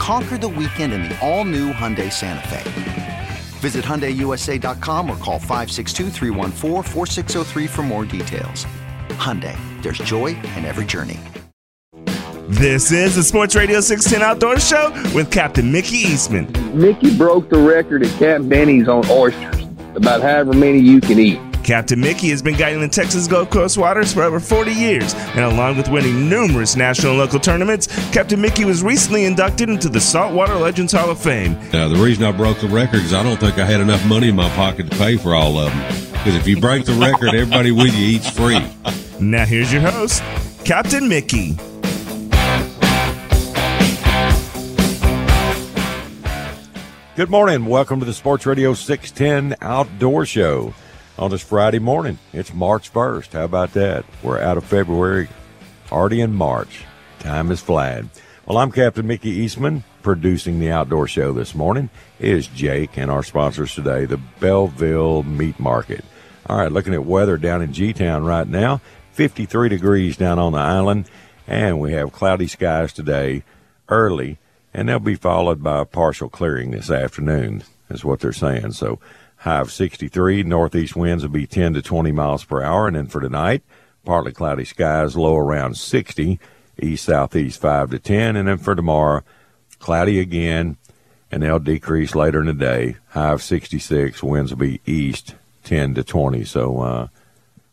Conquer the weekend in the all-new Hyundai Santa Fe. Visit HyundaiUSA.com or call 562 for more details. Hyundai, there's joy in every journey. This is the Sports Radio 610 Outdoor Show with Captain Mickey Eastman. Mickey broke the record at Camp Benny's on oysters, about however many you can eat. Captain Mickey has been guiding the Texas Gulf Coast waters for over 40 years, and along with winning numerous national and local tournaments, Captain Mickey was recently inducted into the Saltwater Legends Hall of Fame. Now, the reason I broke the record is I don't think I had enough money in my pocket to pay for all of them. Because if you break the record, everybody with you eats free. Now here's your host, Captain Mickey. Good morning. Welcome to the Sports Radio 610 Outdoor Show on this Friday morning. It's March 1st. How about that? We're out of February, already in March. Time is flying. Well, I'm Captain Mickey Eastman, producing the outdoor show this morning. Is Jake and our sponsors today, the Belleville Meat Market. All right, looking at weather down in G Town right now, 53 degrees down on the island, and we have cloudy skies today early, and they'll be followed by a partial clearing this afternoon, is what they're saying. So High of 63. Northeast winds will be 10 to 20 miles per hour. And then for tonight, partly cloudy skies, low around 60. East southeast 5 to 10. And then for tomorrow, cloudy again, and they'll decrease later in the day. High of 66. Winds will be east 10 to 20. So uh,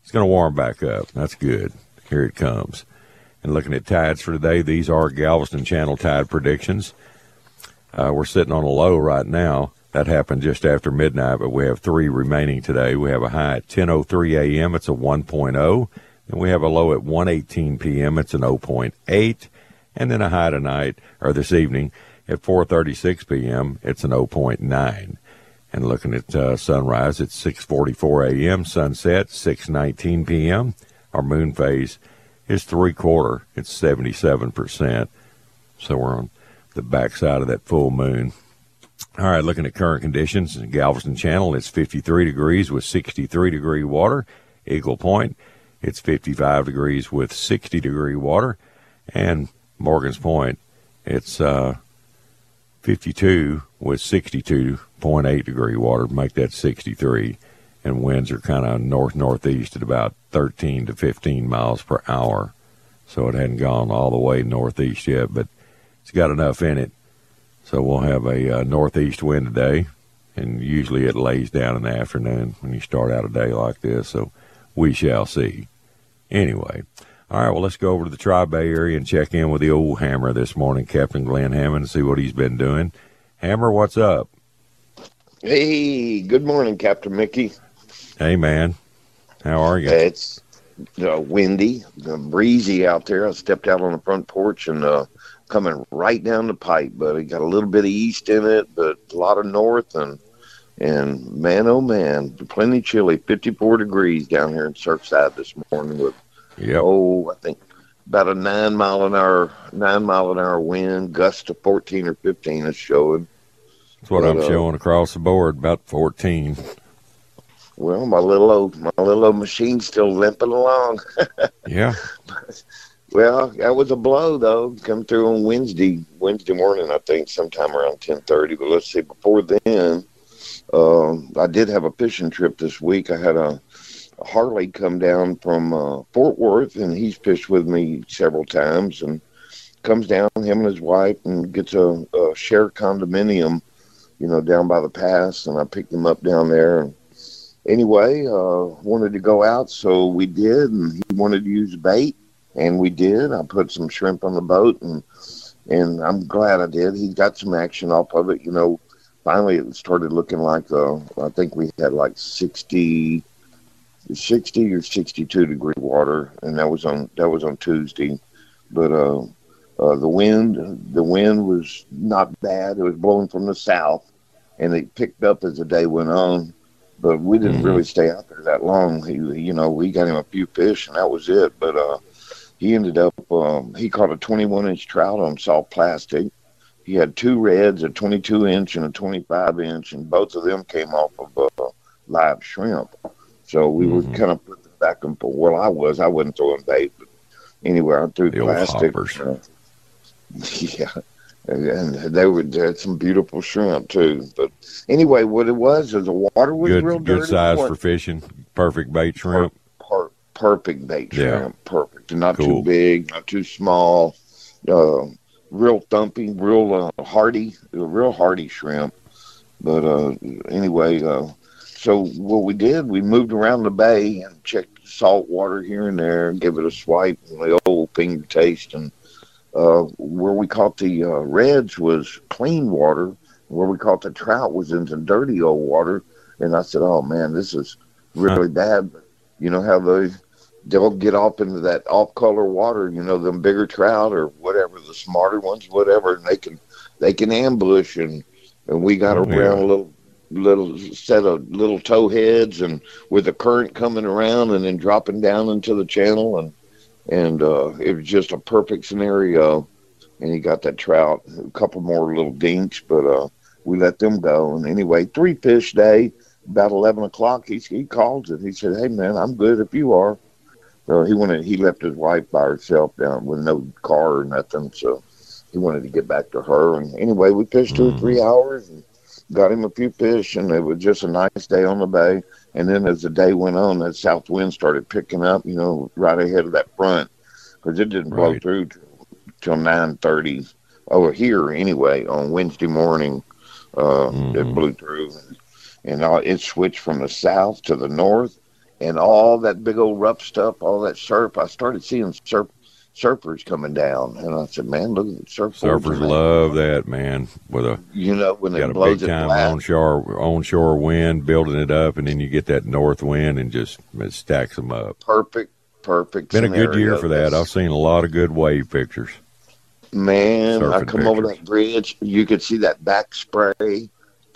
it's going to warm back up. That's good. Here it comes. And looking at tides for today, these are Galveston Channel tide predictions. Uh, we're sitting on a low right now that happened just after midnight, but we have three remaining today. We have a high at 10:03 a.m. It's a 1.0, and we have a low at 1:18 p.m. It's an 0.8, and then a high tonight or this evening at 4:36 p.m. It's an 0.9. And looking at uh, sunrise, it's 6:44 a.m. Sunset 6:19 p.m. Our moon phase is three quarter. It's 77 percent. So we're on the backside of that full moon. All right, looking at current conditions, Galveston Channel, it's 53 degrees with 63 degree water. Eagle Point, it's 55 degrees with 60 degree water. And Morgan's Point, it's uh, 52 with 62.8 degree water, make that 63. And winds are kind of north northeast at about 13 to 15 miles per hour. So it hadn't gone all the way northeast yet, but it's got enough in it so we'll have a uh, northeast wind today, and usually it lays down in the afternoon when you start out a day like this. So we shall see. Anyway, all right, well, let's go over to the Tri Bay area and check in with the old Hammer this morning, Captain Glen Hammond, and see what he's been doing. Hammer, what's up? Hey, good morning, Captain Mickey. Hey, man. How are you? It's uh, windy, uh, breezy out there. I stepped out on the front porch and uh, coming right down the pipe, but it got a little bit of east in it, but a lot of north and and man oh man, plenty chilly, fifty four degrees down here in Surfside this morning with yep. oh I think about a nine mile an hour nine mile an hour wind, gust to fourteen or fifteen is showing. That's what But, I'm uh, showing across the board. About 14. Well, my little old my little old machine's still limping along. Yeah. Well, that was a blow though. Come through on Wednesday, Wednesday morning, I think, sometime around ten thirty. But let's see, before then, um, I did have a fishing trip this week. I had a, a Harley come down from uh, Fort Worth, and he's fished with me several times, and comes down him and his wife and gets a, a share condominium, you know, down by the pass, and I picked him up down there. And anyway, uh, wanted to go out, so we did, and he wanted to use bait and we did. I put some shrimp on the boat, and and I'm glad I did. He got some action off of it. You know, finally it started looking like uh, I think we had like 60, 60 or 62 degree water, and that was on that was on Tuesday. But uh, uh, the wind the wind was not bad. It was blowing from the south, and it picked up as the day went on. But we didn't Mhm. really stay out there that long. He, you know, we got him a few fish, and that was it. But uh, he ended up um, he caught a 21 inch trout on soft plastic. He had two reds a 22 inch and a 25 inch and both of them came off of uh, live shrimp. So we Mhm. were kind of putting back and forth. Well i was i wasn't throwing bait but anyway i threw The plastic uh, yeah. And they were they had some beautiful shrimp too. But anyway what it was is the water was Good, real good dirty. size for fishing. Perfect bait shrimp. Per- perfect bait Yeah. shrimp. Perfect. Not Cool. too big, not too small. Uh, real thumping, real uh, hardy, real hardy shrimp. But uh, anyway, uh, so what we did, we moved around the bay and checked salt water here and there, and give it a swipe, and the old finger taste. And uh, where we caught the uh, reds was clean water. Where we caught the trout was in into dirty old water. And I said, "Oh man, this is really bad." You know how they they'll get off into that off color water, you know, them bigger trout or whatever, the smarter ones, whatever, and they can they can ambush and and we got Oh, around yeah. a little little set of little toe heads and with the current coming around and then dropping down into the channel and and uh it was just a perfect scenario. And he got that trout a couple more little dinks but uh we let them go. And anyway three fish day about 11 o'clock he, he called and he said hey man i'm good if you are so he wanted he left his wife by herself down with no car or nothing so he wanted to get back to her. And anyway we fished two or three hours and got him a few fish and it was just a nice day on the bay. And then as the day went on that south wind started picking up you know right ahead of that front because it didn't blow Right. through till, till 9.30 over here anyway on wednesday morning uh, Mhm. it blew through. And all, it switched from the south to the north and all that big old rough stuff all that surf i started seeing surf surfers coming down and i said man look at the Surfers that." love that man with a you know when got it a blows big time flat onshore onshore wind building it up, and then you get that north wind and just it stacks them up. perfect perfect Been a good year for that. I've seen a lot of good wave pictures. Man, I Surfing come over pictures. that bridge. You could see that back spray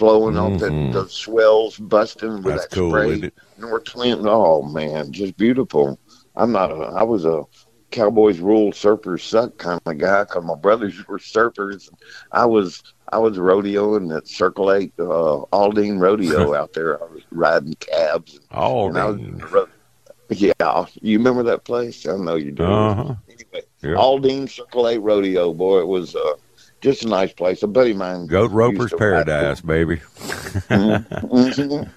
blowing off Mhm. the, the swells busting with That's that cool, spray. North wind. Oh man, just beautiful. I'm not. A, I was a Cowboys rule surfers suck kind of guy because my brothers were surfers. I was I was rodeoing at Circle Eight uh, Aldine Rodeo out there. I was riding cabs. Oh, and I was, man. yeah, you remember that place? I know you do. Uh-huh. Anyway, Yeah. Aldine Circle Eight Rodeo, boy, it was uh, just a nice place. A buddy of mine, Goat Roper's Paradise, baby. Mhm.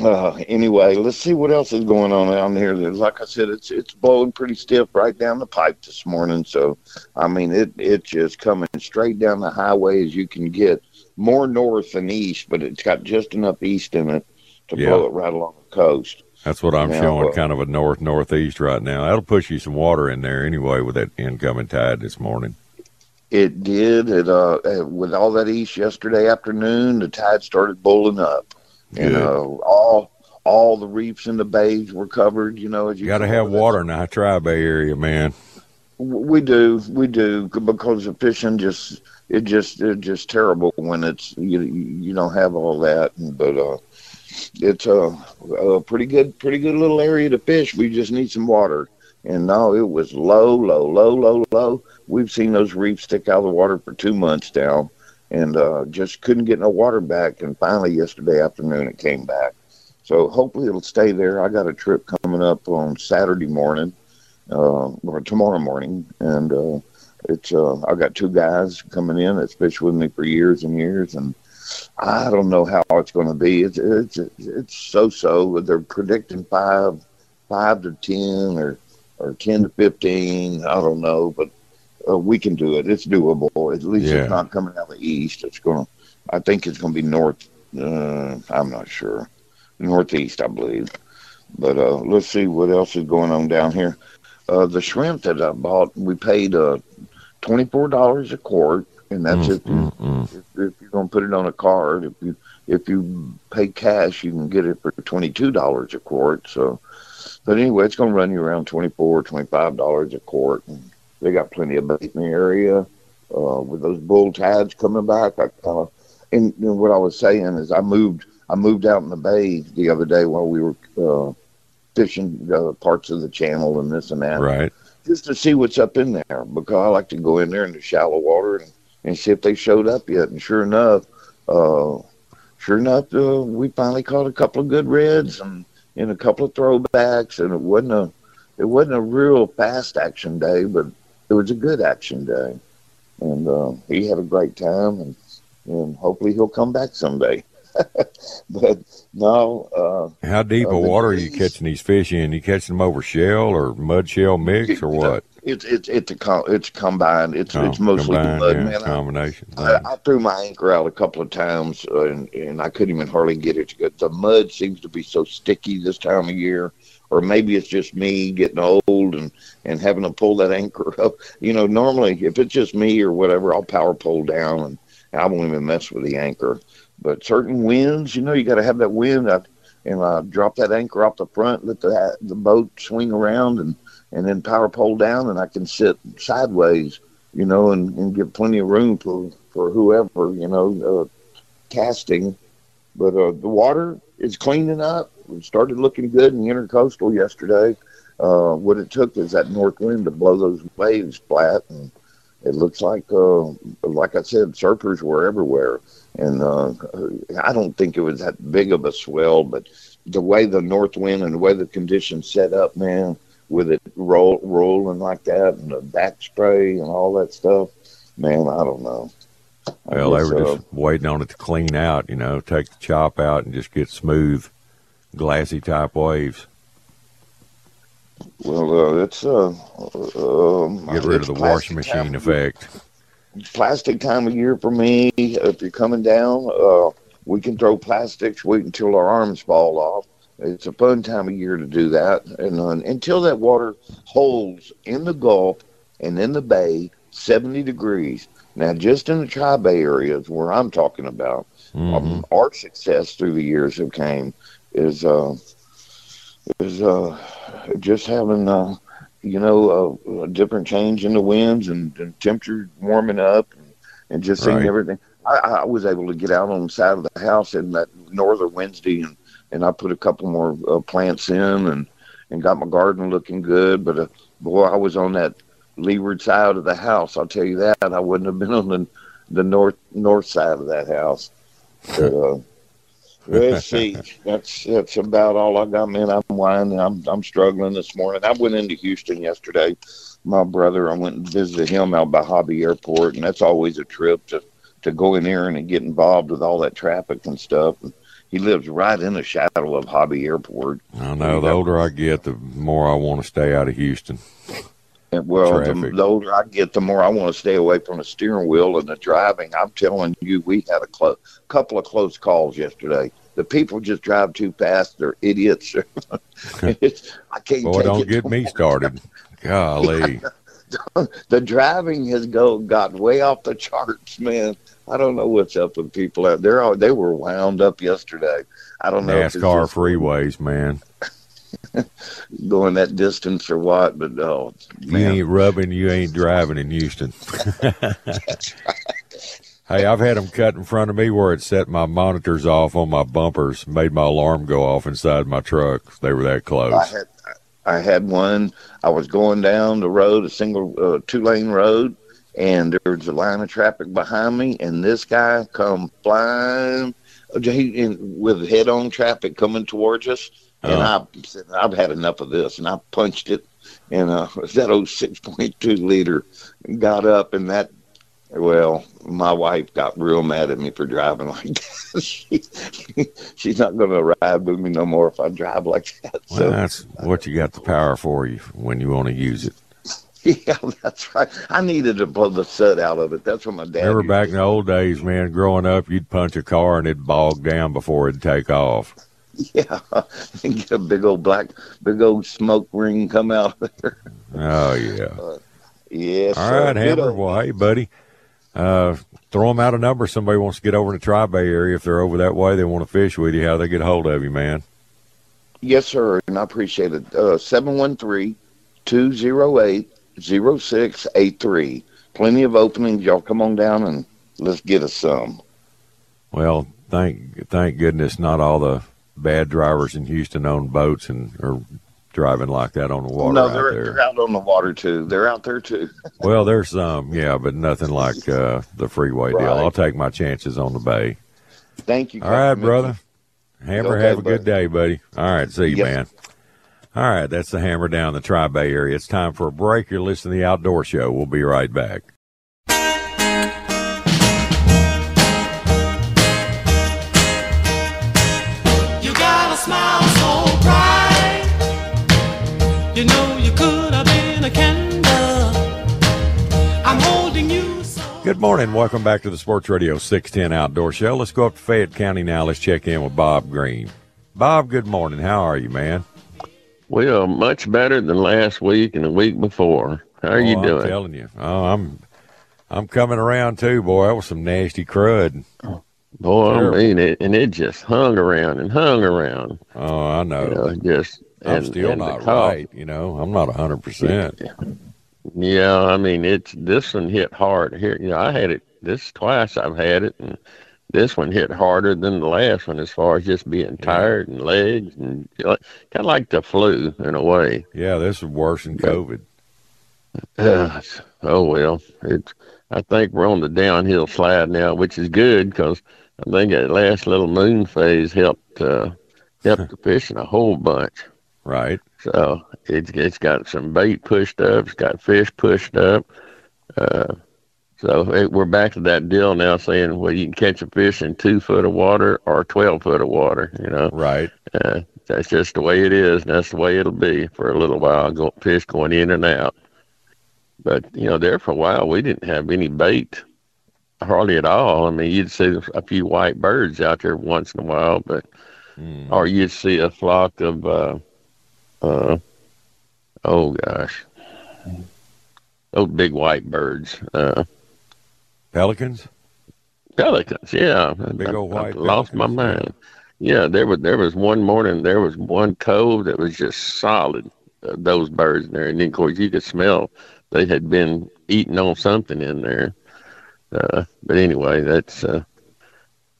uh, anyway, let's see what else is going on down here. Like I said, it's it's blowing pretty stiff right down the pipe this morning. So, I mean, it it's just coming straight down the highway as you can get. More north than east, but it's got just enough east in it to Yeah. blow it right along the coast. That's what I'm Now, showing, uh, kind of a north northeast right now. That'll push you some water in there anyway with that incoming tide this morning. It did. It uh, with all that east yesterday afternoon, the tide started bowling up, and Good. uh, all all the reefs in the bays were covered. You know, as you You got to have water in the Tri Bay area, man. We do, we do, because the fishing just it just it just terrible when it's you you don't have all that. But uh, it's a, a pretty good pretty good little area to fish. We just need some water. And no, it was low, low, low, low, low. We've seen those reefs stick out of the water for two months now, and uh, just couldn't get no water back. And finally, yesterday afternoon, it came back. So hopefully it'll stay there. I got a trip coming up on Saturday morning, uh, or tomorrow morning, and uh, it's uh, I got two guys coming in that's fished with me for years and years, and I don't know how it's going to be. It's it's it's so so. They're predicting five five to ten or or ten to fifteen. I don't know, but uh, we can do it. It's doable. At least Yeah. it's not coming out of the east. It's going. to I think it's going to be north. Uh, I'm not sure. Northeast, I believe. But uh, let's see what else is going on down here. Uh, the shrimp that I bought, we paid uh, twenty four dollars a quart, and that's if, you, Mm-mm. if if you're going to put it on a card. If you if you pay cash, you can get it for twenty two dollars a quart. So, but anyway, it's going to run you around twenty four, twenty five dollars a quart. And they got plenty of bait in the area. Uh, with those bull tides coming back, I kind of and, and what I was saying is I moved I moved out in the bay the other day while we were uh, fishing uh, parts of the channel and this and that Right. just to see what's up in there because I like to go in there in the shallow water and, and see if they showed up yet. And sure enough, uh, sure enough, uh, we finally caught a couple of good reds and, and a couple of throwbacks. And it wasn't a it wasn't a real fast action day, but it was a good action day. And uh, he had a great time, and and hopefully he'll come back someday. but no, uh, How deep Uh, of water are you catching these fish in? You catching them over shell or mud shell mix or what? It's it's it's a com- it's combined. It's it's mostly combined, mud, yeah, man. I- combination. I, I threw my anchor out a couple of times, uh, and, and I couldn't even hardly get it to go. The mud seems to be so sticky this time of year, or maybe it's just me getting old and, and having to pull that anchor up. You know, normally if it's just me or whatever, I'll power pole down and I won't even mess with the anchor. But certain winds, you know, you got to have that wind. I, and I drop that anchor off the front, let the the boat swing around, and and then power pole down, and I can sit sideways, you know, and, and give plenty of room for for whoever, you know, uh, casting. But uh, the water is cleaning up. It started looking good in the intercoastal yesterday. Uh, what it took is that north wind to blow those waves flat, and it looks like, uh, like I said, surfers were everywhere. And uh, I don't think it was that big of a swell, but the way the north wind and the way the conditions set up, man, with it roll rolling like that and the back spray and all that stuff, man, I don't know. I Well, they were uh, just waiting on it to clean out, you know, take the chop out and just get smooth, glassy type waves. Well, uh, it's uh, um, Get rid of the washing machine effect. Plastic time of year for me. If you're coming down, uh, we can throw plastics. Wait until our arms fall off. It's a fun time of year to do that, and uh, until that water holds in the Gulf and in the Bay, 70 degrees. Now, just in the Tri Bay areas where I'm talking about, Mhm. um, our success through the years have came is uh, is uh, just having uh, you know a, a different change in the winds and, and temperature warming up and, and just seeing Right. everything. I, I was able to get out on the side of the house in that northern Wednesday and and I put a couple more uh, plants in and and got my garden looking good. But uh, boy, I was on that leeward side of the house. I'll tell you that I wouldn't have been on the the north north side of that house. But, uh, let's see. That's that's about all I got, man. I'm whining. I'm I'm struggling this morning. I went into Houston yesterday. My brother, I went and visited him out by Hobby Airport, and that's always a trip to to go in there and get involved with all that traffic and stuff. And he lives right in the shadow of Hobby Airport. I know. The older I get, the more I want to stay out of Houston. And well, the, the older I get, the more I want to stay away from the steering wheel and the driving. I'm telling you, we had a clo- couple of close calls yesterday. The people just drive too fast. They're idiots. I can't Boy, take don't it get me started. Golly. The driving has go got way off the charts, man. I don't know what's up with people out there. All- They were wound up yesterday. I don't know NASCAR just freeways, man. going that distance or what, but oh, You ain't rubbing, you ain't driving in Houston. hey, I've had them cut in front of me where it set my monitors off on my bumpers, made my alarm go off inside my truck. They were that close. I had I had one. I was going down the road, a single uh, two lane road, and there was a line of traffic behind me, and this guy come flying he, with head-on traffic coming towards us, and Oh. I said, "I've had enough of this," and I punched it, and uh, that old six point two liter got up, and that. Well, my wife got real mad at me for driving like that. she, she's not going to ride with me no more if I drive like that. Well, So, that's what you got the power for you when you want to use it. yeah, that's right. I needed to pull the soot out of it. That's what my dad. Remember back to in the old days, man, growing up, you'd punch a car and it'd bog down before it'd take off. Yeah, and get a big old black, big old smoke ring come out of there. Oh, yeah. Yes. All sir. right, Hammer. Well, hey, buddy, uh, throw them out a number. Somebody wants to get over in the Tri Bay area. If they're over that way, they want to fish with you. How they get a hold of you, man? Yes, sir, and I appreciate it. Uh, 713-208-0683. Plenty of openings. Y'all come on down and let's get us some. Well, thank thank goodness not all the bad drivers in Houston own boats and are driving like that on the water no, out they're, there. they're out on the water too. They're out there too. Well, there's some, yeah, but nothing like uh, the freeway deal. I'll take my chances on the bay. Thank you. All right, brother. Hammer, Okay, have a good day, buddy. All right, see you, Yes. man. All right, that's the hammer down the Tri Bay area. It's time for a break. You're listening to the Outdoor Show. We'll be right back. You got a smile so bright. You know you could have been a candle. I'm holding you so. Good morning. Welcome back to the Sports Radio 610 Outdoor Show. Let's go up to Fayette County now. Let's check in with Bob Green. Bob, good morning. How are you, man? Well, much better than last week and the week before. How are you Oh, I'm doing? telling you. Oh, I'm I'm coming around too, boy. That was some nasty crud. Boy, Terrible. I mean it, and it just hung around and hung around. Oh, I know. You know, just I'm and, still and not right. You know, I'm not 100%. Yeah, I mean it's this one hit hard here. You know, I had it this twice. I've had it, and this one hit harder than the last one as far as just being tired and legs and kind of like the flu in a way. Yeah, this is worse than. COVID. Uh, oh well, it's. I think we're on the downhill slide now, which is good because I think that last little moon phase helped uh, helped the fishing a whole bunch. Right. So it's it's got some bait pushed up, it's got fish pushed up. Uh, so it, we're back to that deal now, saying well you can catch a fish in two foot of water or twelve foot of water. You know, Right. uh, that's just the way it is, and that's the way it'll be for a little while. Go, fish going in and out. But you know, there for a while we didn't have any bait, hardly at all. I mean, you'd see a few white birds out there once in a while, but Mm. or you'd see a flock of, uh, uh, oh gosh, those big white birds, uh, Pelicans? pelicans. Yeah, Big I- old I white lost my pelicans, yeah. mind. Yeah, there was there was one morning there was one cove that was just solid. Uh, those birds in there, and then of course you could smell they had been eating on something in there. Uh, but anyway, that's uh,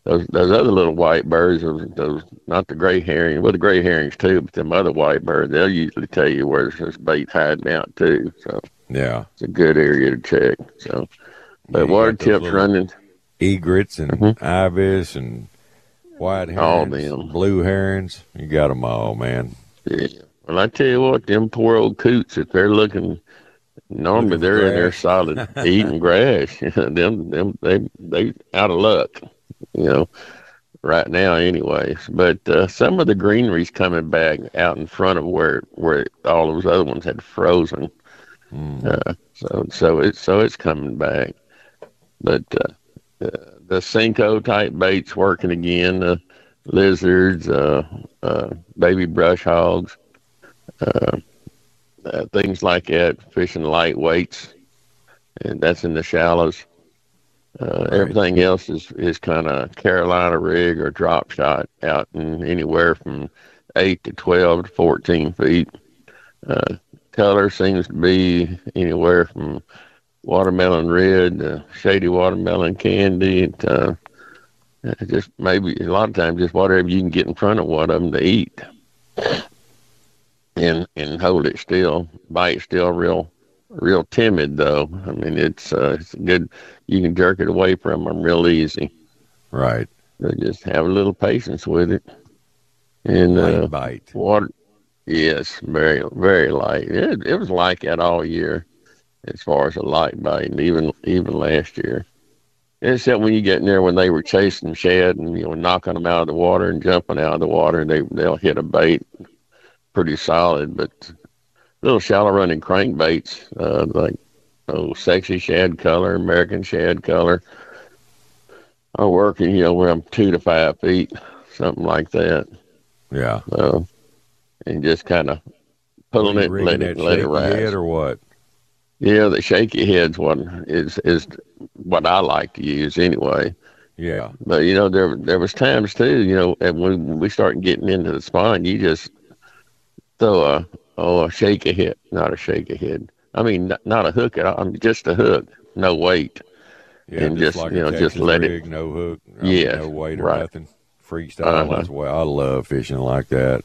those those other little white birds. Those, those not the gray herring, well the gray herrings too, but them other white birds. They'll usually tell you where there's bait hiding out too. So Yeah. it's a good area to check. So, but water tips running. Egrets and Mhm. ibis and white herons, All them. blue herons. You got them all, man. Yeah. Well, I tell you what, them poor old coots, if they're looking, normally Looking they're in there solid eating grass. them, them, they, they out of luck, you know, right now, anyways. But uh, some of the greenery's coming back out in front of where where all those other ones had frozen. Mm. Uh, so so it's so it's coming back. But uh, uh, the Senko type baits working again. Uh, lizards, uh, uh, baby brush hogs, uh, uh, things like that. Fishing lightweights, and that's in the shallows. Uh, Right. Everything else is is kind of Carolina rig or drop shot out in anywhere from eight to twelve to fourteen feet. Uh, color seems to be anywhere from watermelon red, uh, shady watermelon candy, to, uh, just maybe a lot of times just whatever you can get in front of one of them to eat, and and hold it still, bite still real real timid though. I mean, it's uh, it's good. You can jerk it away from them real easy. Right. So just have a little patience with it. And uh, bite. water, yes, very very light. It, it was like that all year, as far as a light bait, even even last year. Except when you get in there when they were chasing shad and you know knocking them out of the water and jumping out of the water, they they'll hit a bait pretty solid. But little shallow running crankbaits, uh, like oh sexy shad color, American shad color, are working. You know, where I'm two to five feet, something like that. Yeah. So, and just kind of pulling it, let it, let it head or what? Yeah, the shaky head's one is is what I like to use anyway. Yeah. But you know, there there was times too. You know, and when we start getting into the spawn, you just throw a oh a shaky head, not a shaky head. I mean, not, not a hook at all. I mean, just a hook, no weight, Yeah, and just, just, like you know, just Texas let rig, it. no hook, I mean, no weight or right. nothing. Freestyle. Uh-huh. That's why I love fishing like that.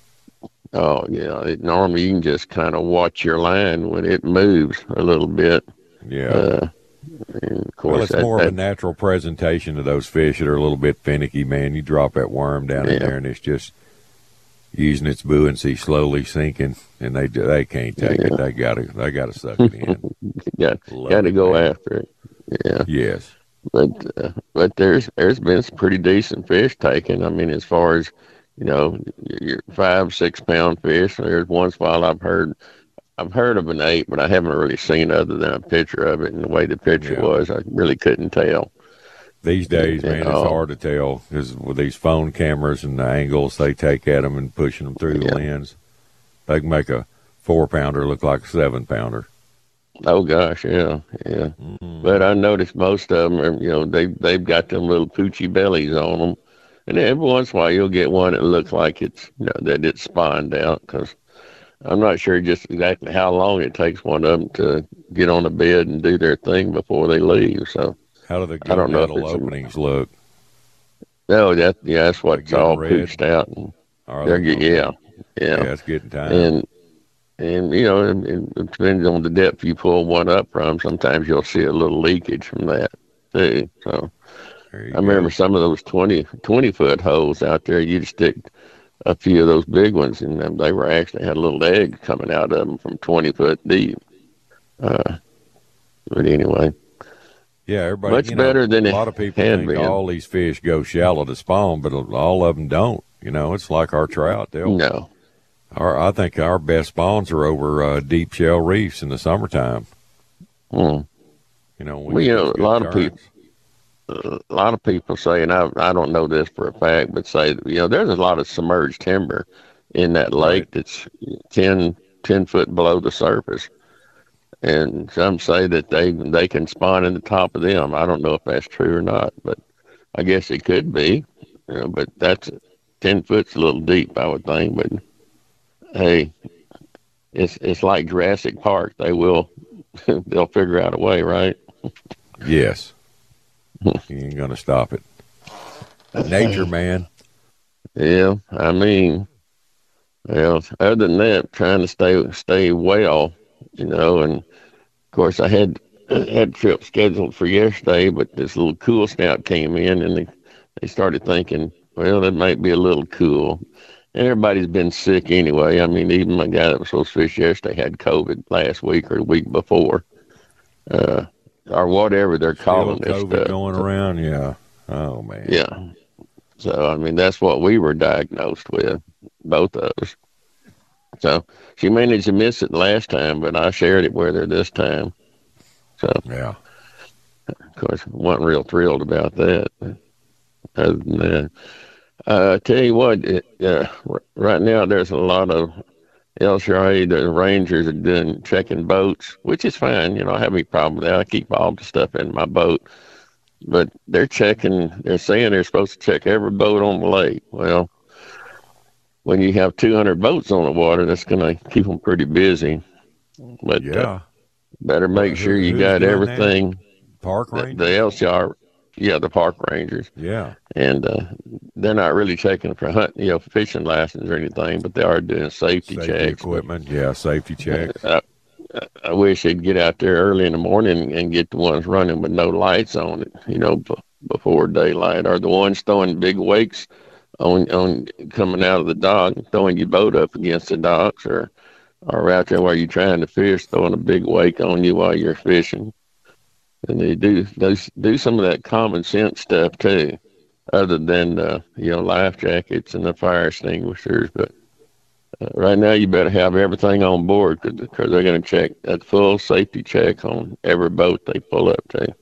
Oh yeah, it, normally you can just kind of watch your line when it moves a little bit. Yeah. Uh, and of course, well, it's that- more of a natural presentation to those fish that are a little bit finicky, man. You drop that worm down in there, and it's just using its buoyancy, slowly sinking, and they they can't take it. They gotta they gotta suck it in. got Love got to it, go man. after it. Yeah. Yes. but uh, but there's there's been some pretty decent fish taken. I mean, as far as you know, your five six pound fish. There's once while I've heard I've heard of an eight, but I haven't really seen other than a picture of it and the way the picture Yeah. was. I really couldn't tell. These days, man, it's hard to tell because with these phone cameras and the angles they take at them and pushing them through the Yeah. lens, they can make a four pounder look like a seven pounder. Oh gosh, yeah, yeah. Mm-hmm. But I noticed most of them are, you know, they they've got them little poochy bellies on them, and every once in a while you'll get one that looks like it's you know, that it's spawned out because I'm not sure just exactly how long it takes one of them to get on the bed and do their thing before they leave. So How do the I don't know if gunmetal a- openings look? no, that yeah, that's what it's all red? pooched out. And they're they? get, yeah, yeah, Yeah, it's getting time. and and you know, and, and it depends on the depth you pull one up from. Sometimes you'll see a little leakage from that too. So. I remember some of those 20, 20 foot holes out there. You'd stick a few of those big ones, and them- they were actually had a little eggs coming out of them from twenty foot deep. Uh, but anyway, Yeah, everybody. Much you know, better than a lot of people think been. all these fish go shallow to spawn, but all of them don't. You know, it's like our trout. They'll. no, Our, I think our best spawns are over uh, deep shell reefs in the summertime. Hmm. You know, Well, you know, a lot of people- a lot of people say, and I I don't know this for a fact, but say you know there's a lot of submerged timber in that lake Right. that's 10, 10 foot below the surface. And some say that they they can spawn in the top of them. I don't know if that's true or not, but I guess it could be. You know, but that's ten foot's a little deep, I would think. But hey, it's it's like Jurassic Park. They will they'll figure out a way, right? Yes. you ain't gonna stop it. Nature, man. Yeah, I mean, well, other than that, trying to stay stay well, you know, and of course I had had trip scheduled for yesterday, but this little cool snap came in, and they they started thinking, well, it might be a little cool. And everybody's been sick anyway. I mean, even my guy that was supposed to fish yesterday had COVID last week or the week before, uh, or whatever they're calling this COVID stuff. going around. Yeah. Oh man. Yeah. So I mean that's what we were diagnosed with, both of us. So she managed to miss it last time, but I shared it with her this time. So Yeah. of course wasn't real thrilled about that. Other than that, uh, I tell you what, it, uh, r- right now there's a lot of LCRA, the Rangers are doing checking boats, which is fine. You know, I have any problem with that. I keep all the stuff in my boat. But they're checking, they're saying they're supposed to check every boat on the lake. Well, when you have 200 boats on the water, that's going to keep them pretty busy. But uh, Yeah. better make Who- sure you got everything. Park The, the LCR, yeah, the park rangers yeah. and uh, they're not really checking for hunting, you know, fishing license or anything, but they are doing safety, Safety checks. equipment. Yeah. Safety checks. Uh, I wish they'd get out there early in the morning and get the ones running with no lights on it, you know, b- before daylight, or the ones throwing big wakes on on coming out of the dock, throwing your boat up against the docks, or or out there while you're trying to fish, throwing a big wake on you while you're fishing. And they do do do some of that common sense stuff too, other than uh, you know life jackets and the fire extinguishers, but. Uh, right now, you better have everything on board because they're going to check a full safety check on every boat they pull up to.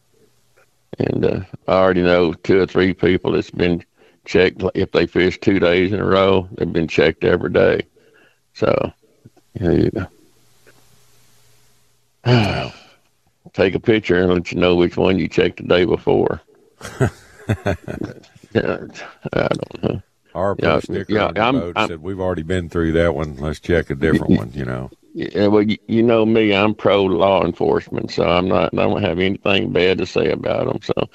And uh, I already know two or three people that's been checked. If they fish two days in a row, they've been checked every day. So, you know, take a picture and let you know which one you checked the day before. yeah, I don't know. Our Yeah, sticker yeah, on I'm- boat I'm- said we've already been through that one. Let's check a different one. You know. Yeah, well, you, you know me, I'm pro law enforcement, so I'm not. I don't have anything bad to say about them. So,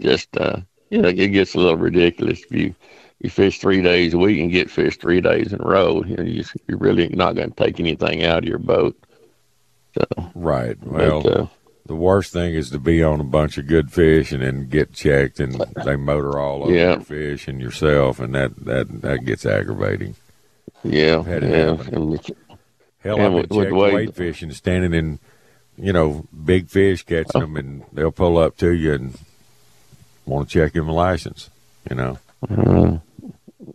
just uh, you know, it gets a little ridiculous if you you fish three days a week and get fish three days in a row. You know, you, you're really not going to take anything out of your boat. So, Right. Well, but, uh, the worst thing is to be on a bunch of good fish and then get checked and they motor all over Yeah. your fish and yourself, and that that that gets aggravating. yeah, Had it yeah, happen. and, Hell, And I've been checked weight fishing, standing in, you know, big fish catching them, and they'll pull up to you and want to check your license. You know, uh,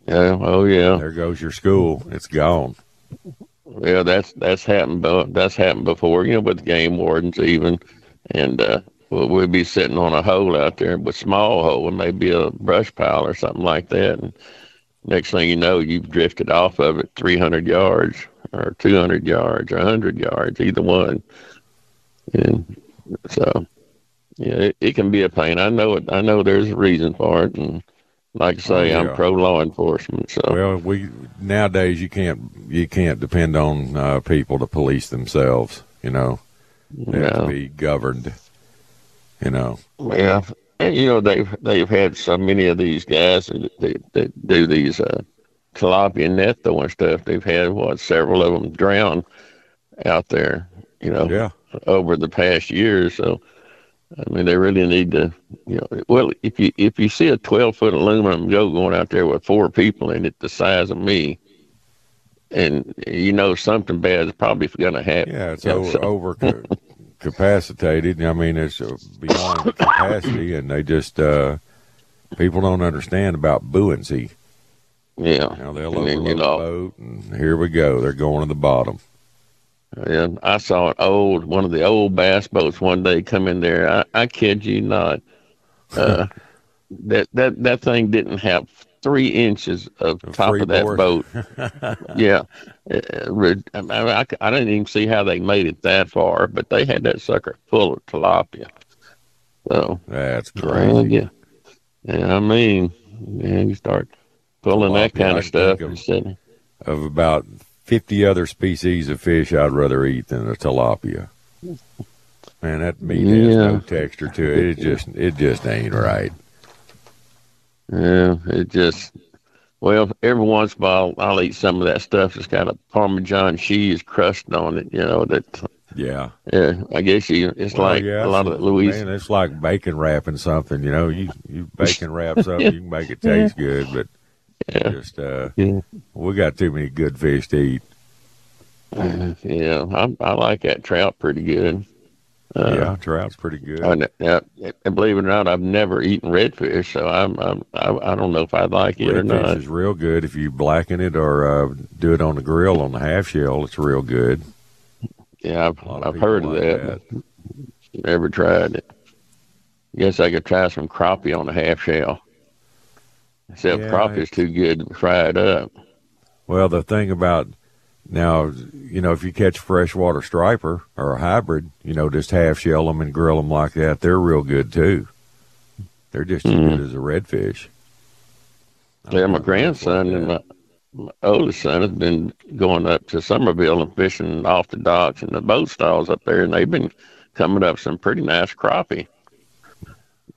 yeah, oh yeah. there goes your school. It's gone. Yeah, that's that's happened. bu- That's happened before. You know, with game wardens even, and uh, we'll, we'll be sitting on a hole out there, with small hole, and maybe a brush pile or something like that. And next thing you know, you've drifted off of it 300 yards or 200 yards or 100 yards, either one. And so, yeah, it, it can be a pain. I know it. I know there's a reason for it, and like I say, Oh, yeah. I'm pro law enforcement. So. Well, we nowadays you can't you can't depend on uh, people to police themselves. You know, they have to be governed. You know, Yeah, and you know they've they've had so many of these guys that, that, that do these uh, tilapia net throwing stuff. They've had what several of them drown out there. You know, yeah, over the past year. So, I mean, they really need to. You know, well, if you if you see a twelve foot aluminum go going out there with four people in it, the size of me. And you know something bad is probably going to happen. yeah. It's over, so- over ca- capacitated. I mean, it's uh, beyond capacity, and they just uh, people don't understand about buoyancy. Yeah, You know, they'll And overload the boat, and here we go. They're going to the bottom. And I saw an old one of the old bass boats one day come in there. I, I kid you not. Uh, that that that thing didn't have three inches of top of that freeboard. boat. yeah, Uh, I, mean, I, I didn't even see how they made it that far, but they had that sucker full of tilapia. So That's well, crazy. yeah, yeah. I mean, yeah, you start pulling that kind of stuff of- instead. Of about fifty other species of fish, I'd rather eat than a tilapia. Man, that meat has no texture to it. It just it just ain't right. Yeah, it just well, every once in a while I'll eat some of that stuff that's got a Parmesan cheese crust on it. You know that. Yeah. Yeah, I guess you. It's Well, like yeah, a lot of it's- the Louis. Man, it's like bacon wrapping something. You know, you you bacon wrap something, you can make it taste good, but Yeah. just uh, Yeah. we got too many good fish to eat. Yeah, I, I like that trout pretty good. Uh, yeah, trout's pretty good. I, yeah, and believe it or not, I've never eaten redfish, so I'm, I'm I, I don't know if I'd like it or not. Redfish is real good if you blacken it or uh, do it on the grill on the half shell. It's real good. Yeah, I've, A lot of I've heard of like that. but Never tried it. Guess I could try some crappie on a half shell. Except Yeah, crappie's too good to fry it up. Well, the thing about now, you know, if you catch freshwater striper or a hybrid, you know, just half shell them and grill them like that, they're real good too. They're just as Mm. good as a redfish. Yeah, my grandson and my, my oldest son has been going up to Somerville and fishing off the docks and the boat stalls up there, and they've been coming up some pretty nice crappie.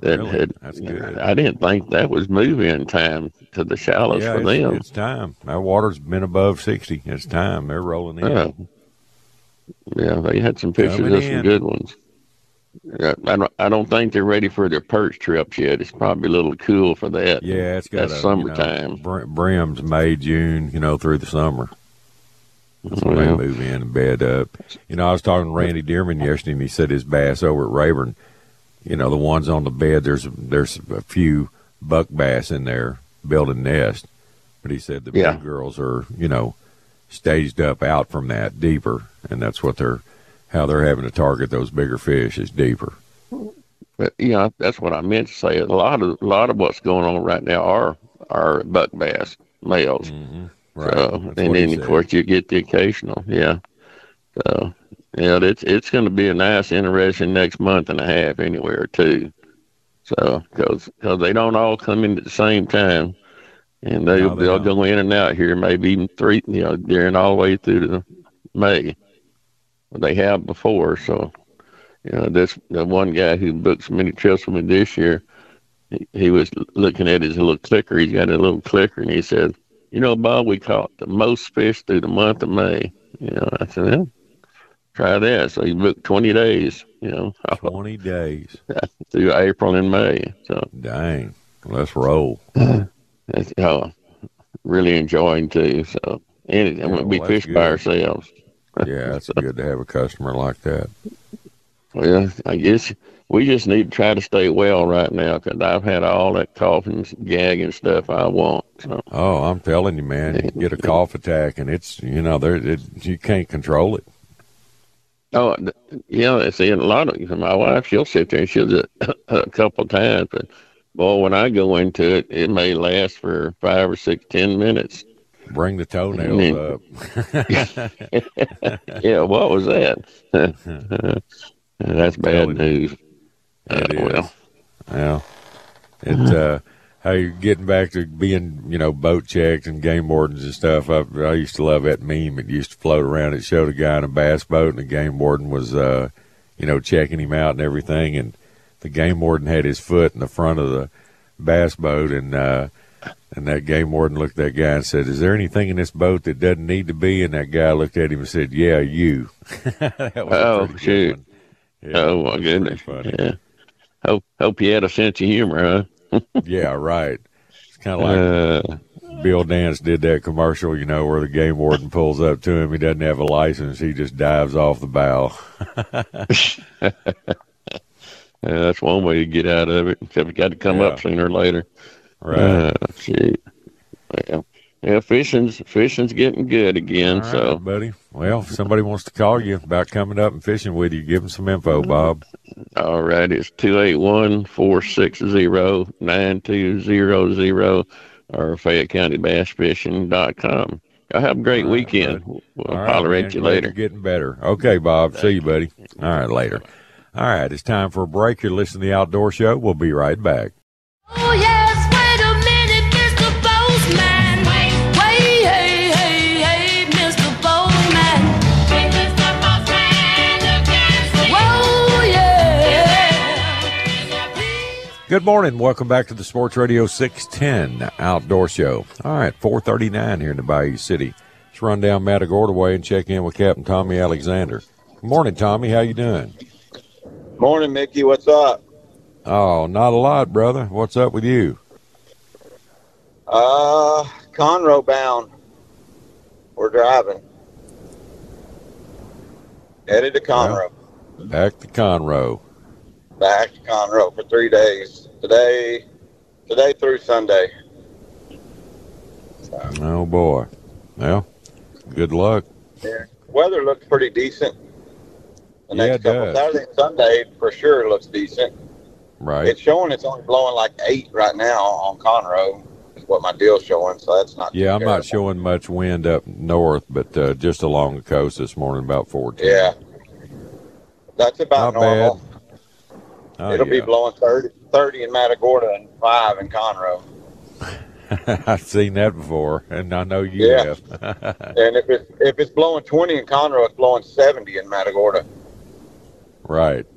That Really? had, That's good. I didn't think that was moving time to the shallows yeah, for it's, them. it's time. Our water's been above sixty. It's time. They're rolling in. Yeah. Yeah, they had some pictures Coming of some in. good ones. Yeah, I don't. I don't think they're ready for their perch trips yet. It's probably a little cool for that. Yeah, it's got That's a summertime. You know, brims May, June, you know, through the summer. That's when Well. they move in and bed up. You know, I was talking to Randy Dearman yesterday, and he said his bass over at Rayburn, you know, the ones on the bed, there's there's a few buck bass in there building nest, but he said the Yeah. big girls are, you know, staged up out from that deeper, and that's what they're how they're having to target those bigger fish is deeper. But yeah, that's what I meant to say. A lot of a lot of what's going on right now are are buck bass males. Mm-hmm. Right. So, and then of course you get the occasional. Yeah. So yeah, it's it's going to be a nice, interesting next month and a half anywhere too. So because cause they don't all come in at the same time, and they No, they they'll don't. go in and out here maybe even three you know during all the way through to May. They have before, so you know this the one guy who booked so many trips with me this year. He, he was looking at his little clicker. He's got a little clicker, and he said, "You know, Bob, we caught the most fish through the month of May." You know, I said, well, "Try that." So he booked twenty days. You know, Twenty days. through April and May. So Dang. Let's roll. that's uh, really enjoying too. So and Yeah, we well, fish by ourselves. Yeah, it's good to have a customer like that. Well, I guess we just need to try to stay well right now because I've had all that coughing, gagging stuff I want. So Oh, I'm telling you, man, you get a cough attack, and it's you know there it, you can't control it. Oh, yeah. See, a lot of my wife, she'll sit there and she'll just a couple times, but boy, when I go into it, it may last for five or six, ten minutes. Bring the toenails up. yeah, what was that? That's bad news. It Uh, is. well, Yeah, it's uh, how you're getting back to being, you know, boat checked and game wardens and stuff. I, I used to love that meme. It used to float around. It showed a guy in a bass boat, and the game warden was, uh, you know, checking him out and everything. And the game warden had his foot in the front of the bass boat, and uh, and that game warden looked at that guy and said, "Is there anything in this boat that doesn't need to be?" And that guy looked at him and said, "Yeah, you." Oh, shoot. Yeah, oh my goodness. Yeah. Hope hope you had a sense of humor, huh? Yeah, right. It's kind of like Uh, Bill Dance did that commercial, you know, where the game warden pulls up to him. He doesn't have a license. He just dives off the bow. yeah, that's one way to get out of it. Except you got to come Yeah. up sooner or later. Right. Uh, shoot. Well, yeah, fishing's fishing's getting good again. All right, so buddy. Well, if somebody wants to call you about coming up and fishing with you, give them some info, Bob. all right, it's two eight one four six zero nine two zero zero or Fayette County Bass Fishing dot com. Y'all have a great All right, weekend. bud. We'll All right, holler man. at you Glad later. You're getting better. Okay, Bob. See you, buddy. All right, later. All right, it's time for a break. You're listening to the Outdoor Show. We'll be right back. Oh yes, Good morning. Welcome back to the Sports Radio 610 Outdoor Show. All right, 439 here in the Bayou City. Let's run down Matagorda Way and check in with Captain Tommy Alexander. Good morning, Tommy. How you doing? Morning, Mickey. What's up? Oh, not a lot, brother. What's up with you? Uh, Conroe bound. We're driving. Headed to Conroe. Back to Conroe. Back to Conroe for three days. Today, today through Sunday. Oh, boy. Well, good luck. Yeah. Weather looks pretty decent. The Yeah, next it couple does. Saturday and Sunday for sure looks decent. Right. It's showing it's only blowing like eight right now on Conroe. Is what my deal's showing. So that's not. Yeah, I'm not showing much wind up north, but uh, just along the coast this morning, about 14. Yeah. That's about Not normal. Oh, It'll be blowing 30, 30 in Matagorda and five in Conroe. I've seen that before, and I know you Yeah. have. And if it's if it's blowing twenty in Conroe, it's blowing seventy in Matagorda. right.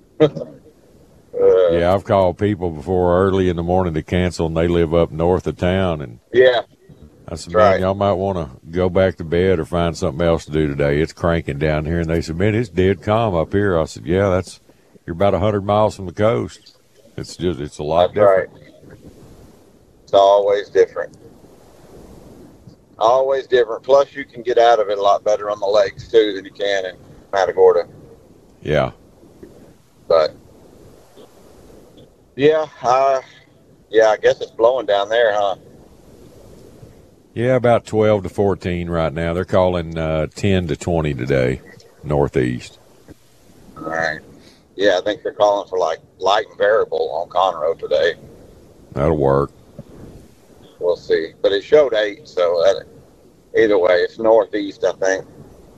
Uh, Yeah, I've called people before early in the morning to cancel, and they live up north of town, and yeah, I said, man, right. y'all might want to go back to bed or find something else to do today. It's cranking down here. And they said, man, it's dead calm up here. I said, yeah, that's, you're about a 100 miles from the coast. It's just, it's a lot That's different. right. It's always different. Always different. Plus, you can get out of it a lot better on the lakes too than you can in Matagorda. Yeah. But yeah, uh, yeah, I guess it's blowing down there, huh? Yeah, about 12 to 14 right now. They're calling uh, 10 to 20 today, northeast. All right. Yeah, I think they're calling for like light and variable on Conroe today. That'll work. We'll see. But it showed eight, so that, either way, it's northeast, I think.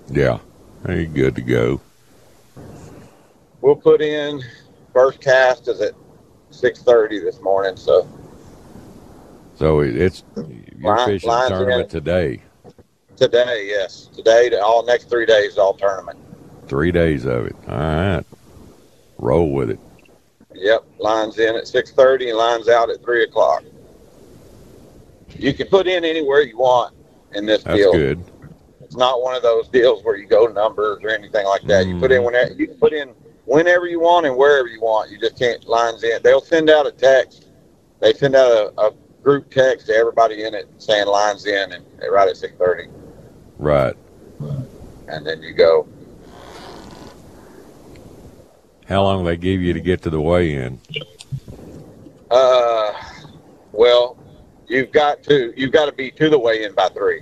Yeah. Hey, good to go. We'll put in first cast is at six thirty this morning, so So it's, you're Line- fishing tournament in. today. today, yes, today to all next three days all tournament. Three days of it. All right. Roll with it. Yep, lines in at six thirty and lines out at three o'clock. You can put in anywhere you want in this That's deal. good. It's not one of those deals where you go numbers or anything like that. You put in mm. whenever you can put in whenever you want and wherever you want. You just can't lines in. They'll send out a text. They send out a, a group text to everybody in it saying lines in and right at six thirty, Right. and then you go. How long they give you to get to the weigh-in? Uh, well, you've got to you've got to be to the weigh in by three.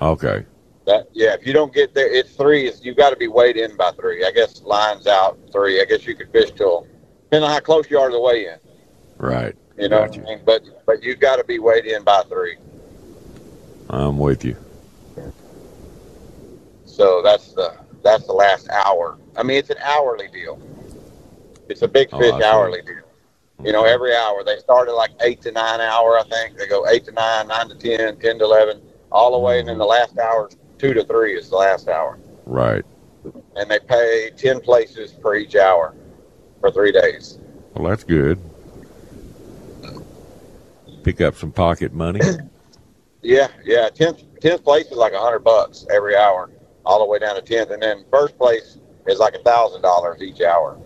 Okay. That yeah, if you don't get there, it's three. It's, you've got to be weighed in by three. I guess lines out three. I guess you could fish till depending on how close you are to the weigh in. Right. You know what I mean? But but you've got to be weighed in by three. I'm with you. So that's the that's the last hour. I mean, it's an hourly deal. It's a big Oh, fish see. hourly deal. You know, every hour they start at like eight to nine hour. I think they go eight to nine, nine to ten, ten to eleven, all the way, and then the mm. last hour, two to three, is the last hour. Right. And they pay ten places per each hour for three days. Well, that's good. Pick up some pocket money. Yeah, yeah. Tenth tenth place is like a hundred bucks every hour, all the way down to tenth, and then first place is like a thousand dollars each hour.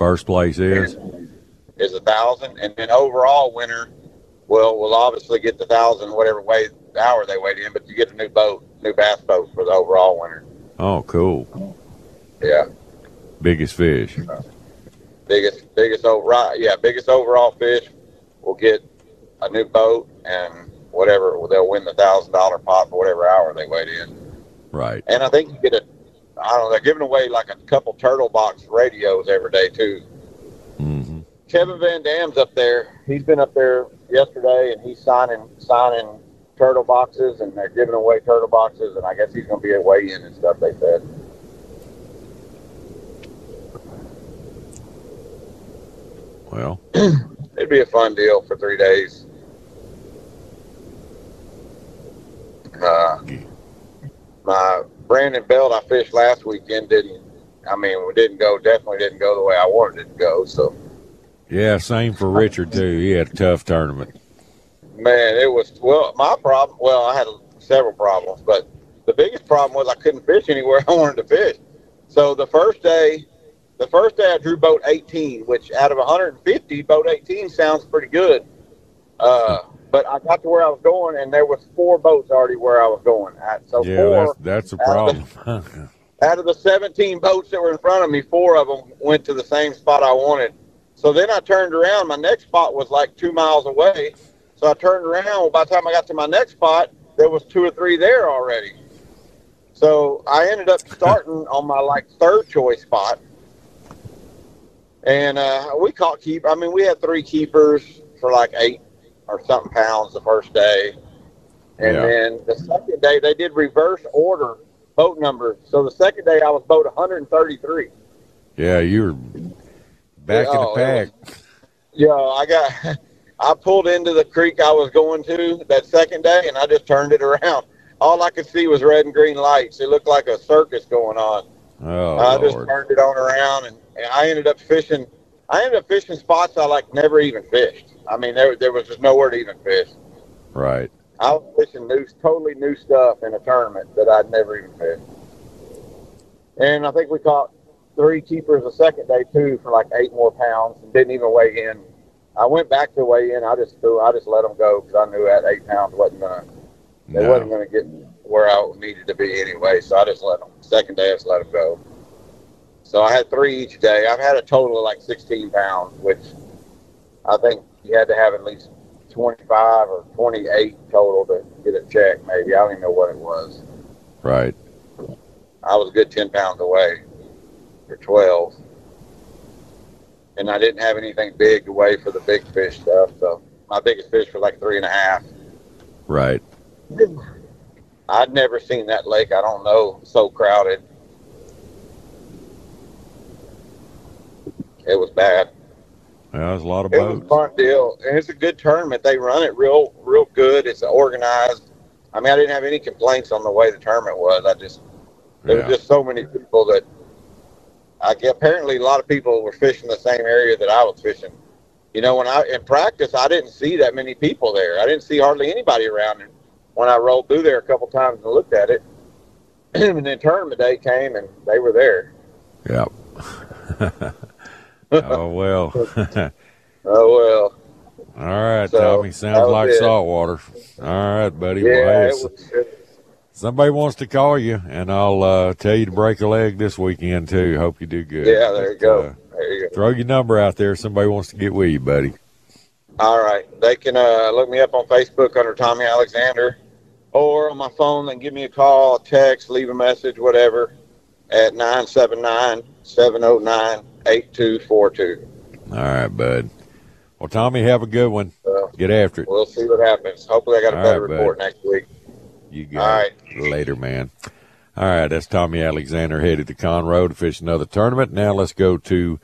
First place is is a thousand, and then overall winner will will obviously get the thousand whatever way hour they weighed in, but you get a new boat, new bass boat for the overall winner. oh, cool. Yeah, Biggest fish. biggest biggest overall yeah biggest overall fish will get a new boat and whatever they'll win the thousand dollar pot for whatever hour they weighed in. Right. And I think you get a I don't know they're giving away like a couple Turtlebox radios every day too. Mm-hmm. Kevin Van Dam's up there. He's been up there yesterday, and he's signing signing turtle boxes, and they're giving away turtle boxes, and I guess he's going to be at weigh-in and stuff. They said. Well, It'd be a fun deal for three days. Uh, my Brandon Belt I fished last weekend didn't. I mean, we didn't go. Definitely didn't go the way I wanted it to go. So, yeah, same for Richard too. He had a tough tournament. man, it was well. My problem. Well, I had several problems, but the biggest problem was I couldn't fish anywhere I wanted to fish. So the first day, the first day I drew boat 18, which out of 150, boat 18 sounds pretty good. Uh, but I got to where I was going, and there was four boats already where I was going at. So Yeah, four that's that's a out of the- problem. out of the 17 boats that were in front of me, four of them went to the same spot I wanted. So then I turned around. My next spot was like two miles away. So I turned around. Well, by the time I got to my next spot, there was two or three there already. So I ended up starting on my like third choice spot. And uh, we caught keep. I mean, we had three keepers for like eight or something pounds the first day. And Yeah. then the second day, they did reverse order boat numbers. So the second day, I was boat 133. yeah, you were back Yeah, in the pack. Yeah, I got. I pulled into the creek I was going to that second day, and I just turned it around. All I could see was red and green lights. It looked like a circus going on. Oh, I just Lord. turned it on around, and, and I ended up fishing. I ended up fishing spots I like never even fished. I mean, there there was just nowhere to even fish. Right. I was fishing new, totally new stuff in a tournament that I'd never even fished. And I think we caught three keepers the second day too for like eight more pounds and didn't even weigh in. I went back to weigh in. I just threw. I just let them go because I knew that eight pounds wasn't gonna. No. wasn't gonna get where I needed to be anyway. So I just let them. Second day, I just let them go. So I had three each day. I've had a total of like 16 pounds, which I think you had to have at least 25 or 28 total to get a check. Maybe I don't even know what it was. Right. I was a good 10 pounds away, or 12. And I didn't have anything big to weigh for the big fish stuff. So my biggest fish was like three and a half. Right. I'd never seen that lake. I don't know, so crowded. It was bad. Yeah, there's a lot of It was a boats. fun deal, and it's a good tournament. They run it real, real good. It's organized. I mean, I didn't have any complaints on the way the tournament was. I just there Yeah. was just so many people that I get. Apparently, a lot of people were fishing the same area that I was fishing. You know, when I in practice, I didn't see that many people there. I didn't see hardly anybody around. And when I rolled through there a couple times and looked at it, and then tournament day came and they were there. Yep. oh well. Oh well. All right, So, Tommy. Sounds like it. saltwater. All right, buddy. Yeah, well, hey, was. Somebody wants to call you, and I'll uh, tell you to break a leg this weekend too. Hope you do good. yeah, there you But, go. uh, there you go. throw your number out there. Somebody wants to get with you, buddy. All right. They can uh, look me up on Facebook under Tommy Alexander or on my phone. They can give me a call, a text, leave a message, whatever, at 979 709 8242. All right, bud. Well, Tommy, have a good one. Uh, Get after it. we'll see what happens. Hopefully, I got a All better right, report bud. next week. You got All right. it. Later, man. All right, that's Tommy Alexander headed to Conroe to fish another tournament. Now let's go to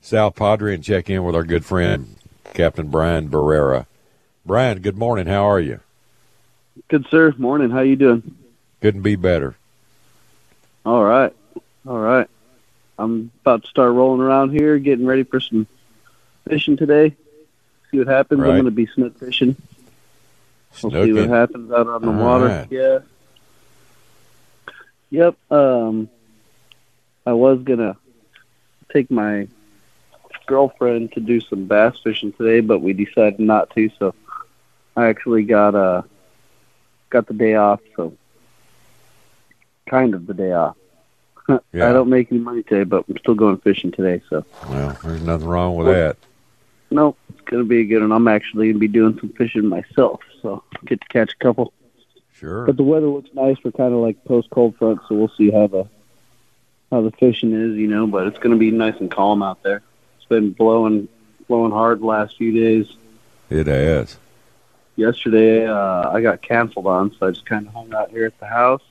South Padre and check in with our good friend, Captain Brian Barrera. Brian, good morning. How are you? Good, sir. Morning. How you doing? Couldn't be better. All right. All right. I'm about to start rolling around here, getting ready for some fishing today. See what happens. Right. I'm going to be snook fishing. We'll see what happens out on the All water. right. Yeah. Yep. Um, I was gonna take my girlfriend to do some bass fishing today, but we decided not to. So I actually got uh got the day off. So kind of the day off. Yeah. I don't make any money today, but I'm still going fishing today. So Well, there's nothing wrong with that. no, it's gonna be a good one. I'm actually gonna be doing some fishing myself, so get to catch a couple. Sure. But the weather looks nice for kind of like post cold front, so we'll see how the how the fishing is, you know. But it's going to be nice and calm out there. It's been blowing blowing hard the last few days. It has. Yesterday, uh, I got canceled on, so I just kind of hung out here at the house.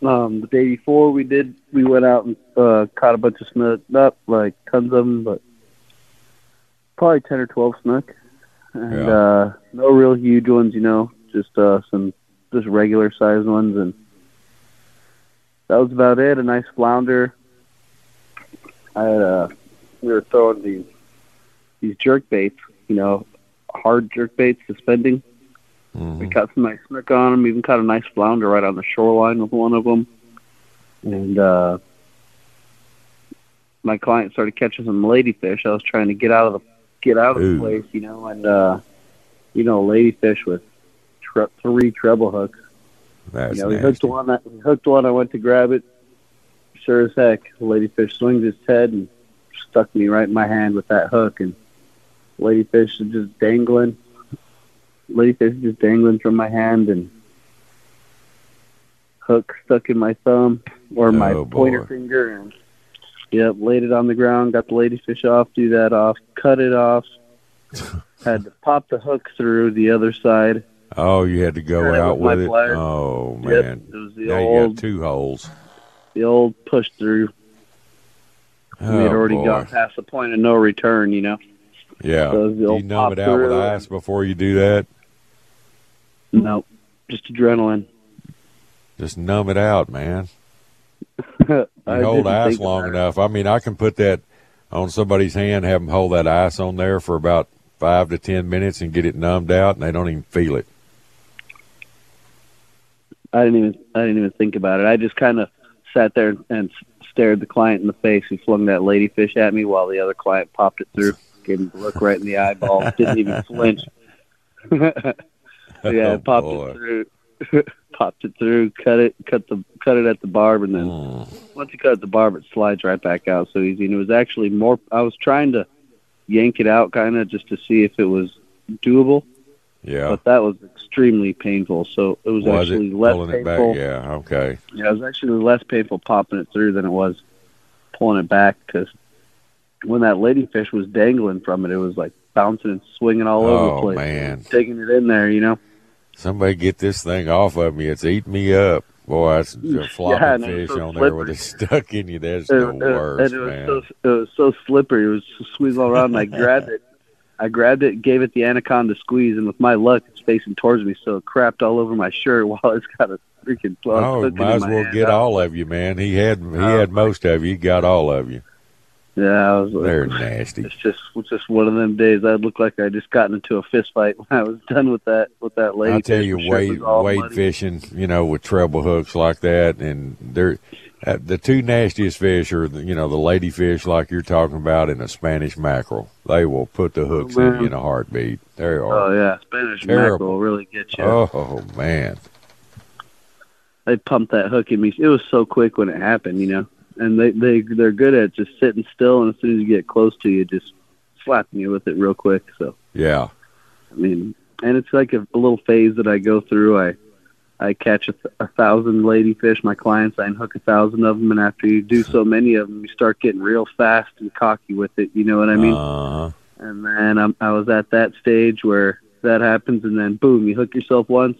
Um, the day before, we did we went out and uh, caught a bunch of snook, not like tons of them, but probably ten or twelve snook, and Yeah. uh, no real huge ones, you know, just uh, some just regular sized ones, and that was about it. A nice flounder. I had uh, we were throwing these these jerk baits, you know, hard jerk baits, suspending. Mm-hmm. We caught some nice snook on them. Even caught a nice flounder right on the shoreline with one of them. And uh, my client started catching some ladyfish. I was trying to get out of the get out of Ooh. the place, you know, and uh, you know, ladyfish with tre- three treble hooks. That's you know, he hooked one. I- He hooked one. I went to grab it. Sure as heck, ladyfish swings its head and stuck me right in my hand with that hook, and ladyfish is just dangling. Ladyfish is just dangling from my hand, and hook stuck in my thumb or my Oh, pointer finger, and yep, laid it on the ground. Got the ladyfish off. Do that off. Cut it off. Had to pop the hook through the other side. Oh, you had to go out with it. pliers. Oh Yep, man, it was the now you got two holes. The old push through. we had Oh, already boy. got past the point of no return, you know. Yeah. So Do you old numb it out with ice before you do that? No, just adrenaline. Just numb it out, man. I You hold ice long enough. I mean, I can put that on somebody's hand, have them hold that ice on there for about five to ten minutes and get it numbed out, and they don't even feel it. I didn't even I didn't even think about it. I just kind of sat there and stared the client in the face who flung that ladyfish at me while the other client popped it through, gave him a look right in the eyeball, didn't even flinch. yeah, Oh, popped boy. it through, popped it through, cut it, cut the cut it at the barb, and then Mm. once you cut at the barb, it slides right back out so easy. And it was actually more. I was trying to yank it out, kind of just to see if it was doable, Yeah. but that was extremely painful. So it was, Was actually it less pulling it painful. back? Yeah. Okay. Yeah, it was actually less painful popping it through than it was pulling it back because when that ladyfish was dangling from it, it was like bouncing and swinging all over the Oh, place. man. Taking it in there, you know. Somebody get this thing off of me. It's eating me up. Boy, that's a flopping was fish so on there with it stuck in you. That's the worst, and it was man. so it was so slippery. It was squeezing all around. And I grabbed it. I grabbed it, gave it the anaconda squeeze, and with my luck, it's facing towards me, so it crapped all over my shirt while it's got a freaking plug. Oh, might as my well get all of you, man. He had he had most of you. He got all of you. Yeah, I was like, They're nasty. It's just it's just one of them days. I looked like I just gotten into a fist fight when I was done with that with that lady. I tell you, My shirt wade wade muddy. fishing, you know, with treble hooks like that, and they're uh, the two nastiest fish are, the, you know, the ladyfish like you're talking about, and the Spanish mackerel. They will put the hooks in you in a heartbeat. They are. Oh yeah, Spanish Terrible. mackerel really get you. Oh man, They pumped that hook in me. It was so quick when it happened, you know. And they they they're good at just sitting still, and as soon as you get close to you, just slapping you with it real quick. So yeah. I mean, and it's like a, a little phase that I go through. I I catch a, th- a thousand ladyfish. My clients, I unhook a thousand of them, and after you do so many of them, you start getting real fast and cocky with it. You know what I mean? Uh-huh. And then I'm, I was at that stage where that happens, and then boom, you hook yourself once,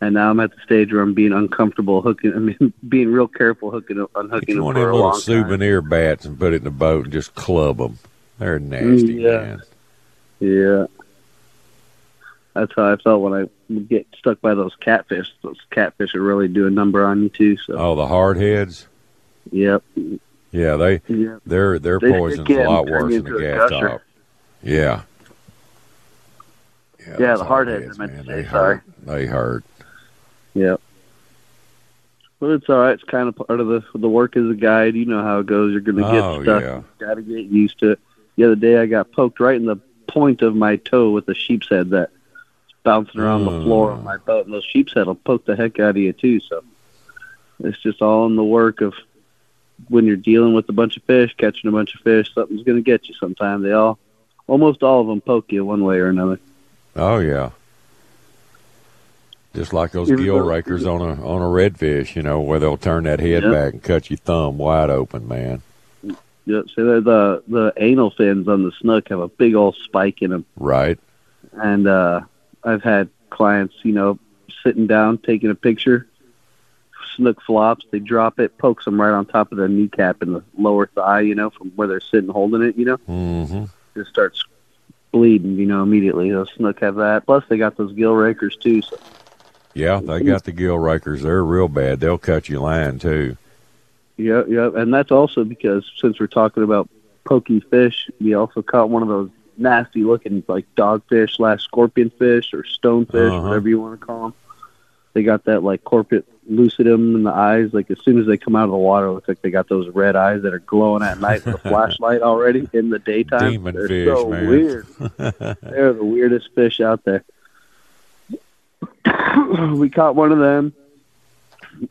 and now I'm at the stage where I'm being uncomfortable hooking. I mean, being real careful hooking, unhooking Get them one for of them little long time. souvenir bats and put it in the boat and just club them. They're nasty, Mm, yeah. man. Yeah. That's how I felt when I would get stuck by those catfish. Those catfish are really do a number on you too. So, Oh, the hardheads. yep. Yeah, they Yeah. their their they're poison's stick a lot worse than the into a gusher. top. Yeah. Yeah, those the hardheads, I hardheads, meant to man, say, they sorry. hurt. They hurt. Yep. But it's all right. It's kind of part of the the work as a guide. You know how it goes. You're going to get Oh, stuck. yeah. Got to get used to it. The other day, I got poked right in the point of my toe with a sheep's head that's bouncing around the floor of my mm. boat, and those sheep's head will poke the heck out of you too. So it's just all in the work of when you're dealing with a bunch of fish, catching a bunch of fish. Something's going to get you sometime. They all, almost all of them, poke you one way or another. Oh yeah. Just like those Even gill rakers on a on a redfish, you know, where they'll turn that head Yep. back and cut your thumb wide open, man. Yep. So the the the anal fins on the snook have a big old spike in them. Right. and uh I've had clients, you know, sitting down taking a picture. Snook flops, they drop it, pokes them right on top of their kneecap in the lower thigh, you know, from where they're sitting holding it, you know, Mm-hmm. just starts bleeding, you know, immediately. Those snook have that. Plus, they got those gill rakers too. So Yeah, they got the gill rakers. They're real bad. They'll cut your line too. yeah, yeah, and that's also because since we're talking about pokey fish, we also caught one of those nasty looking like dogfish slash scorpion fish or stonefish, Uh-huh. whatever you want to call them. They got that like tapetum lucidum in the eyes. Like as soon as they come out of the water, it looks like they got those red eyes that are glowing at night with a flashlight already in the daytime. Demon They're fish, so man. weird. They're the weirdest fish out there. we caught one of them,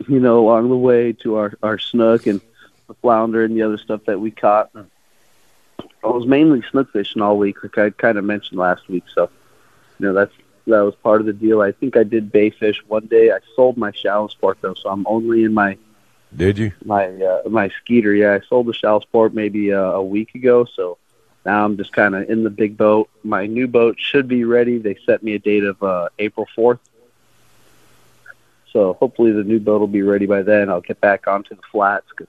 you know, along the way to our our snook and the flounder and the other stuff that we caught. I was mainly snook fishing all week, like I kind of mentioned last week. So, you know, that's that was part of the deal. I think I did bay fish one day. I sold my shallow sport though, so I'm only in my Did you? my uh, my skeeter. Yeah, I sold the shallow sport maybe uh, a week ago. So now I'm just kind of in the big boat. My new boat should be ready. They set me a date of uh, April 4th. So hopefully the new boat will be ready by then. I'll get back onto the flats 'cause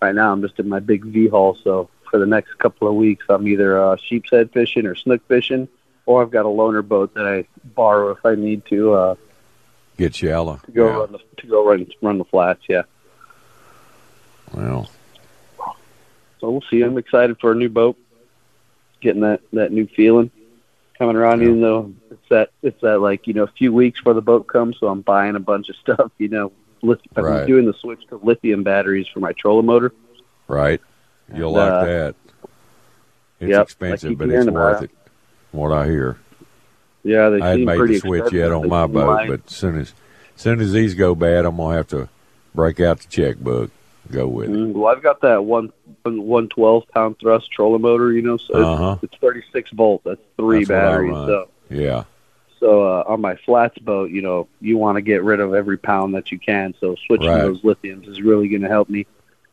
right now I'm just in my big V hull. So for the next couple of weeks, I'm either uh, sheep's head fishing or snook fishing, or I've got a loaner boat that I borrow if I need to uh, Get shallow. to go Yeah. run the to go run run the flats. Yeah. Well, So we'll see. I'm excited for a new boat, getting that that new feeling. coming around. Even though it's that it's that like you know a few weeks before the boat comes, so I'm buying a bunch of stuff. You know, Lith- I'm doing the switch to lithium batteries for my trolling motor. Right. You'll And, like uh, that. It's yep, expensive, but it's worth it. from What I hear. Yeah, they I hadn't made pretty the switch yet on my boat, but as soon as, as soon as these go bad, I'm gonna have to break out the checkbook, go with it. Well, I've got that one one twelve pound thrust trolling motor. You know, so Uh-huh. it's, it's thirty six volt. That's three That's batteries. So Yeah, so uh, on my flats boat, you know, you want to get rid of every pound that you can. So switching Right. those lithiums is really going to help me,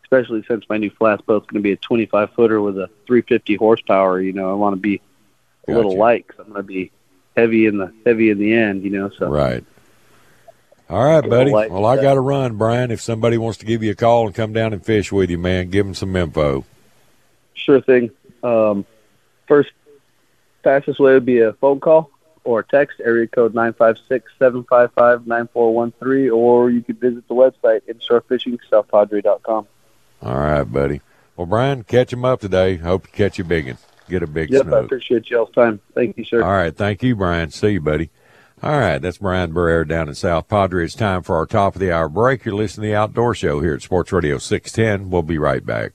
especially since my new flats boat's going to be a twenty five footer with a three fifty horsepower. You know, I want to be a little light light 'cause I'm going to be heavy in the heavy in the end. You know, so right. All right, buddy. Well, I got to run, Brian. If somebody wants to give you a call and come down and fish with you, man, give them some info. Sure thing. Um, first, fastest way would be a phone call or text, area code 956-755-9413, or you could visit the website, inshorefishing.southpadre.com. All right, buddy. Well, Brian, catch him up today. Hope you catch a big one. Get a big Yep, I appreciate y'all's time. Thank you, sir. All right. Thank you, Brian. See you, buddy. All right. That's Brian Barrera down in South Padre. It's time for our top of the hour break. You're listening to the Outdoor Show here at Sports Radio 610. We'll be right back.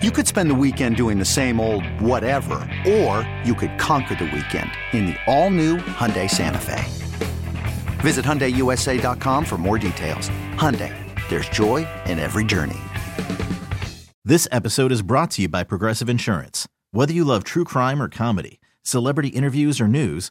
You could spend the weekend doing the same old whatever, or you could conquer the weekend in the all-new Hyundai Santa Fe. Visit HyundaiUSA.com for more details. Hyundai, there's joy in every journey. This episode is brought to you by Progressive Insurance. Whether you love true crime or comedy, celebrity interviews or news,